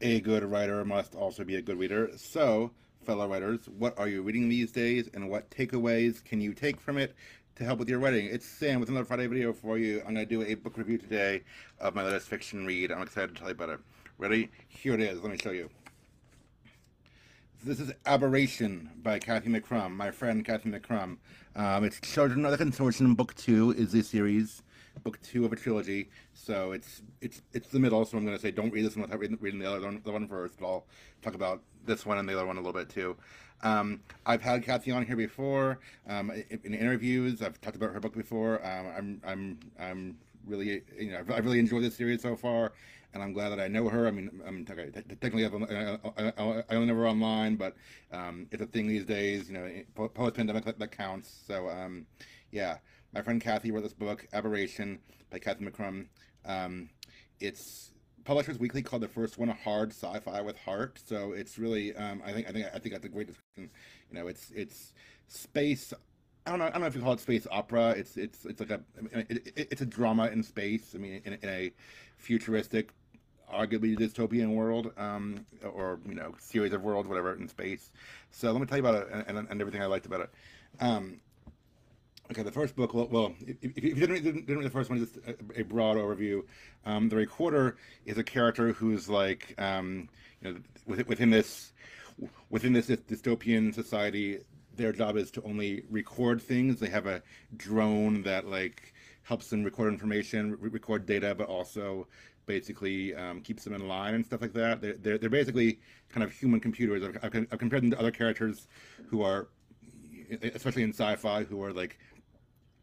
A good writer must also be a good reader. So, fellow writers, what are you reading these days and what takeaways can you take from it to help with your writing? It's Sam with another Friday video for you. I'm going to do a book review today of my latest fiction read. I'm excited to tell you about it. Ready? Here it is. Let me show you. This is Aberration by Cathy McCrumb, my friend Cathy McCrumb. Um, it's Children of the Consortium, Book Two is the series book two of a trilogy. So it's it's it's the middle. So I'm going to say don't read this one without reading, reading the other one, the one first. But I'll talk about this one and the other one a little bit too. Um, I've had Cathy on here before um, in interviews. I've talked about her book before. Um, I'm I'm I'm really you know I've really enjoyed this series so far, and I'm glad that I know her. I mean, I'm okay, technically I, only know her online, but um, it's a thing these days. You know, post pandemic that, that, counts. So um, yeah, my friend Cathy wrote this book, Aberration, by Cathy McCrumb. Um, it's Publishers Weekly called the first one a hard sci-fi with heart. So it's really, um, I think, I think, I think that's a great description. You know, it's it's space. I don't know. I don't know if you call it space opera. It's it's it's like a it, it, it's a drama in space. I mean, in, in a futuristic, arguably dystopian world, um, or you know, series of worlds, whatever, in space. So let me tell you about it and, and, and everything I liked about it. Um, Okay, the first book. Well, if, if you didn't read, didn't read the first one, just a, a broad overview. Um, the Recorder is a character who's like, um, you know, within this within this dystopian society, their job is to only record things. They have a drone that like helps them record information, record data, but also basically um, keeps them in line and stuff like that. They're, they're, they're basically kind of human computers. I've, I've, I've compared them to other characters who are, especially in sci-fi, who are like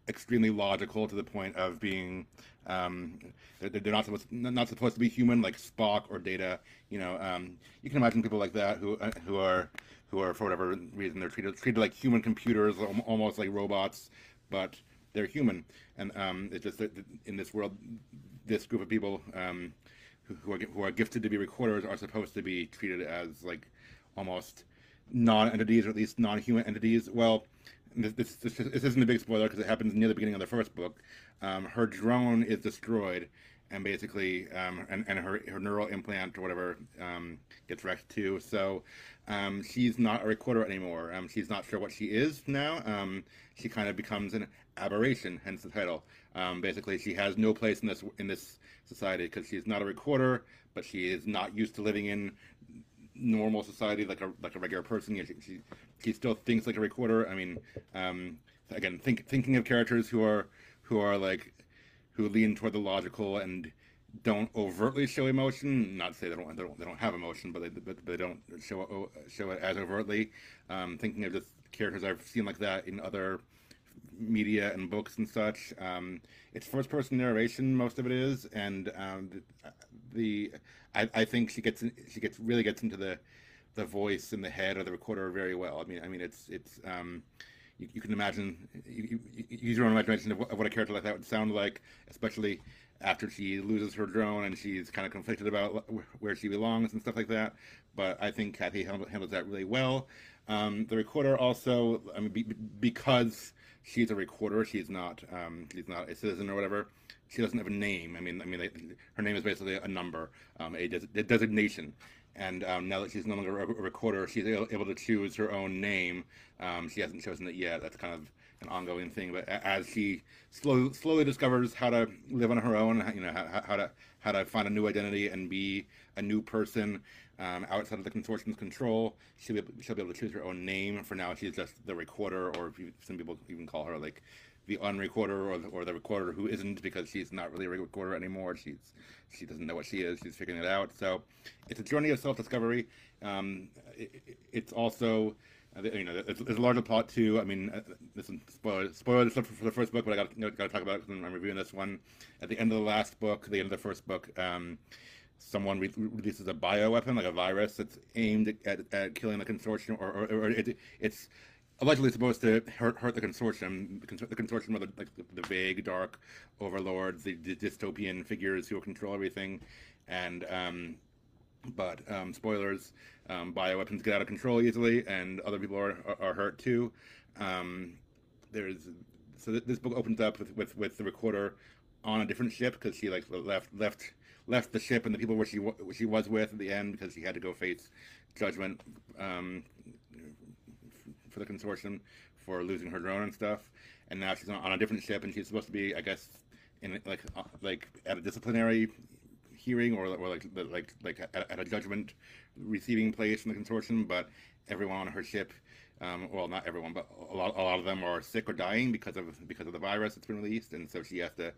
extremely logical to the point of being um, they're, they're, not supposed not supposed to be human like Spock or Data. You know, um, you can imagine people like that who uh, who are who are for whatever reason they're treated treated like human computers, almost like robots, but they're human. And um, it's just that in this world, this group of people um, who, who, are who are gifted to be recorders are supposed to be treated as like almost non-entities or at least non-human entities. Well, this, this, this, this isn't a big spoiler because it happens near the beginning of the first book. Um, her drone is destroyed, and basically, um, and, and her, her neural implant or whatever um, gets wrecked too. So um, she's not a recorder anymore. Um, she's not sure what she is now. Um, she kind of becomes an aberration, hence the title. basically, she has no place in this in this society because she's not a recorder, but she is not used to living in normal society like a like a regular person. she, she, she still thinks like a recorder. I mean, um, again, think, thinking of characters who are who are like who lean toward the logical and don't overtly show emotion. Not to say they don't they don't, they don't have emotion, but they but they don't show show it as overtly. Um, thinking of just characters I've seen like that in other media and books and such. Um, it's first person narration, most of it is, and um, the, I, I, think she gets she gets really gets into the the voice and the head of the recorder very well. I mean, I mean, it's it's um, you, you can imagine you, you, use your own imagination of what, of what, a character like that would sound like, especially after she loses her drone and she's kind of conflicted about where she belongs and stuff like that. But I think Cathy handles that really well. Um, the recorder also, I mean, be, because she's a recorder. She's not um, not a citizen or whatever. She doesn't have a name. I mean, I mean, they, her name is basically a number, um, a, des- a, designation. And um, now that she's no longer a recorder, she's able to choose her own name. Um, she hasn't chosen it yet. That's kind of an ongoing thing. But as she slowly, slowly discovers how to live on her own, you know, how, how to how to find a new identity and be a new person um, outside of the consortium's control, she'll be, she'll be able to choose her own name. For now, she's just the recorder, or some people even call her like the unrecorder or the, or the recorder who isn't because she's not really a recorder anymore. She's she doesn't know what she is. She's figuring it out. So it's a journey of self-discovery. Um, it, it's also uh, you know there's, there's a larger plot too. I mean, uh, this is spoiler spoiler stuff for the first book, but I got you know, to talk about it I'm reviewing this one. At the end of the last book, the end of the first book. Um, someone re- releases a bioweapon, like a virus, that's aimed at, at, at killing the consortium, or, or, or it, it's allegedly supposed to hurt, hurt the consortium. The, consortium are the, like the, vague, dark overlords, the, the, dystopian figures who control everything. And um, but um, spoilers, um, bioweapons get out of control easily, and other people are are, are hurt too. Um, there's so th- this book opens up with, with with the recorder on a different ship because she like left left left the ship and the people where she wa- she was with at the end because she had to go face judgment um, for the consortium for losing her drone and stuff. And now she's on, on a different ship and she's supposed to be, I guess, in like uh, like at a disciplinary hearing or, or like like like at, at a judgment receiving place in the consortium, but everyone on her ship um, well, not everyone, but a lot, a lot of them are sick or dying because of because of the virus that's been released, and so she has to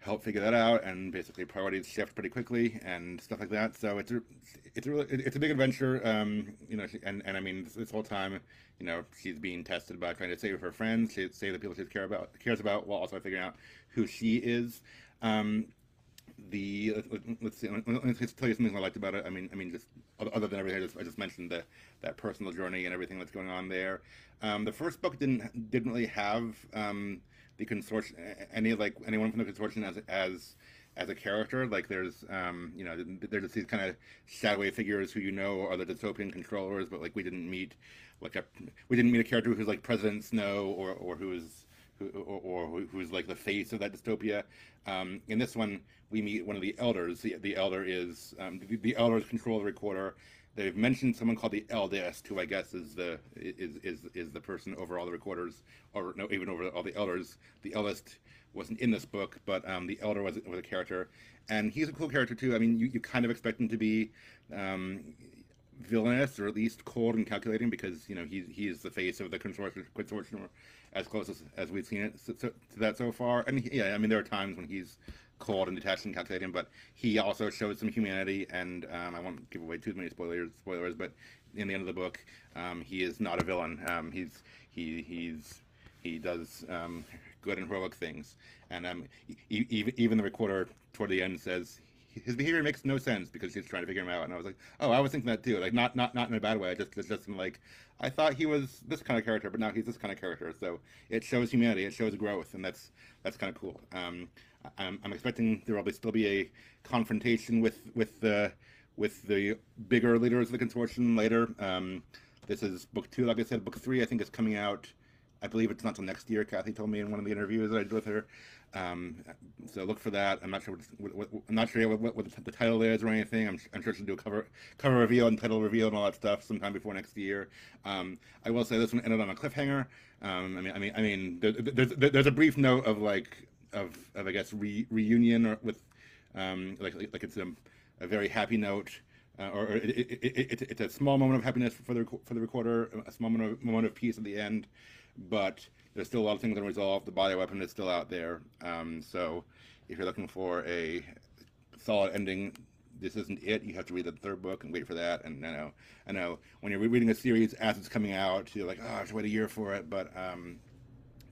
help figure that out and basically priorities shift pretty quickly and stuff like that. So it's a it's a really, it's a big adventure. Um, you know, and and I mean this, this, whole time, you know, she's being tested by trying to save her friends, save the people she care about cares about, while also figuring out who she is. Um, the let's see, let's tell you something I liked about it. I mean, I mean, just other than everything I just, I just mentioned, the that personal journey and everything that's going on there. Um, the first book didn't didn't really have um, the consortium any like anyone from the consortium as as as a character. Like there's um, you know there's these kind of shadowy figures who you know are the dystopian controllers, but like we didn't meet like a we didn't meet a character who's like President Snow or or who's who, or, or, who's like the face of that dystopia. Um, in this one, we meet one of the elders. The, the elder is um, the, the elders control the recorder. They've mentioned someone called the eldest, who I guess is the is is is the person over all the recorders, or no, even over all the elders. The eldest wasn't in this book, but um, the elder was was a character, and he's a cool character too. I mean, you, you kind of expect him to be um, villainous or at least cold and calculating because you know he he is the face of the consortium, consortium as close as, as we've seen it so, so, to that so far. And he, yeah, I mean there are times when he's cold and detached and calculating, but he also shows some humanity. And um, I won't give away too many spoilers, spoilers, but in the end of the book, um, he is not a villain. Um, he's he he's he does um, good and heroic things. And um, even even the recorder toward the end says his behavior makes no sense because she's trying to figure him out. And I was like, oh, I was thinking that too. Like not not not in a bad way. I just just like I thought he was this kind of character, but now he's this kind of character. So it shows humanity, it shows growth, and that's that's kind of cool. Um, I'm, I'm expecting there will still be a confrontation with with the with the bigger leaders of the consortium later. Um, this is book two, like I said. Book three, I think, is coming out. I believe it's not until next year. Cathy told me in one of the interviews that I did with her. Um, so look for that. I'm not sure. What, what, what, I'm not sure what, what, the title is or anything. I'm, I'm, sure she'll do a cover cover reveal and title reveal and all that stuff sometime before next year. Um, I will say this one ended on a cliffhanger. Um, I mean, I mean, I mean, there, there's there's a brief note of like of, of I guess re, reunion or with um, like, like, like it's a, a very happy note. Uh, or, or it, it, it, it's a small moment of happiness for the for the recorder, a small moment of, moment of peace at the end, but there's still a lot of things unresolved. The bioweapon is still out there. Um, so if you're looking for a solid ending, this isn't it. You have to read the third book and wait for that. And I know, I know when you're reading a series as it's coming out, you're like, oh, I have to wait a year for it. But um,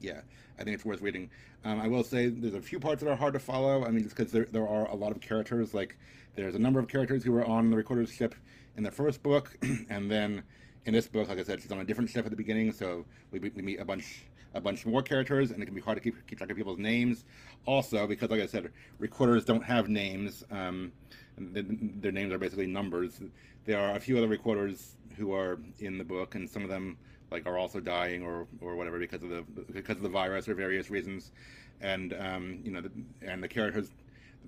yeah, I think it's worth reading. Um, I will say there's a few parts that are hard to follow. I mean, just because there, there are a lot of characters. Like there's a number of characters who were on the recorder's ship in the first book, and then in this book, like I said, she's on a different ship at the beginning. So we, we meet a bunch a bunch more characters, and it can be hard to keep, keep track of people's names. Also, because like I said, recorders don't have names. Um, their names are basically numbers. There are a few other recorders who are in the book, and some of them like are also dying or or whatever because of the because of the virus or various reasons. And um, you know, the, and the characters,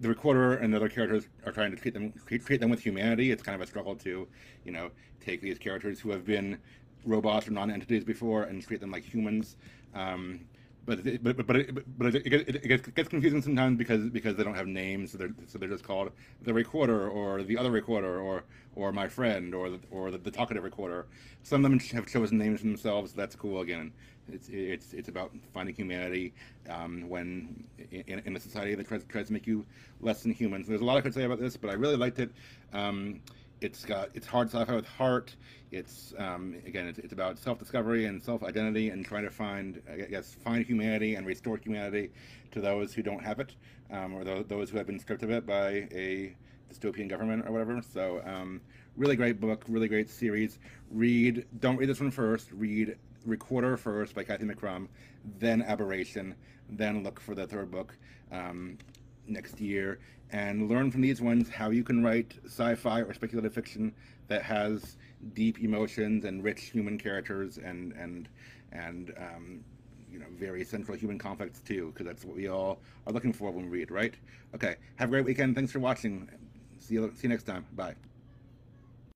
the recorder and the other characters are trying to treat them treat, treat them with humanity. It's kind of a struggle to, you know, take these characters who have been robots or non-entities before and treat them like humans. Um, but it, but but it, but it, it, it, gets confusing sometimes because because they don't have names, so they're so they're just called the recorder or the other recorder or or my friend or the, or the, the talkative recorder. Some of them have chosen names for themselves. That's cool. Again, it's it's it's about finding humanity um, when in, in a society that tries tries to make you less than human. So there's a lot I could say about this, but I really liked it. Um, it's got it's hard sci-fi with heart. It's um, again, it's, it's about self-discovery and self-identity and trying to find, I guess, find humanity and restore humanity to those who don't have it, um, or those, who have been stripped of it by a dystopian government or whatever. So, um, really great book, really great series. Read, don't read this one first. Read Recorder first by Cathy McCrumb, then Aberration, then look for the third book um, next year, and learn from these ones how you can write sci-fi or speculative fiction that has deep emotions and rich human characters and and and um, you know very central human conflicts too, because that's what we all are looking for when we read, right? Okay, have a great weekend. Thanks for watching. See you see you next time. Bye.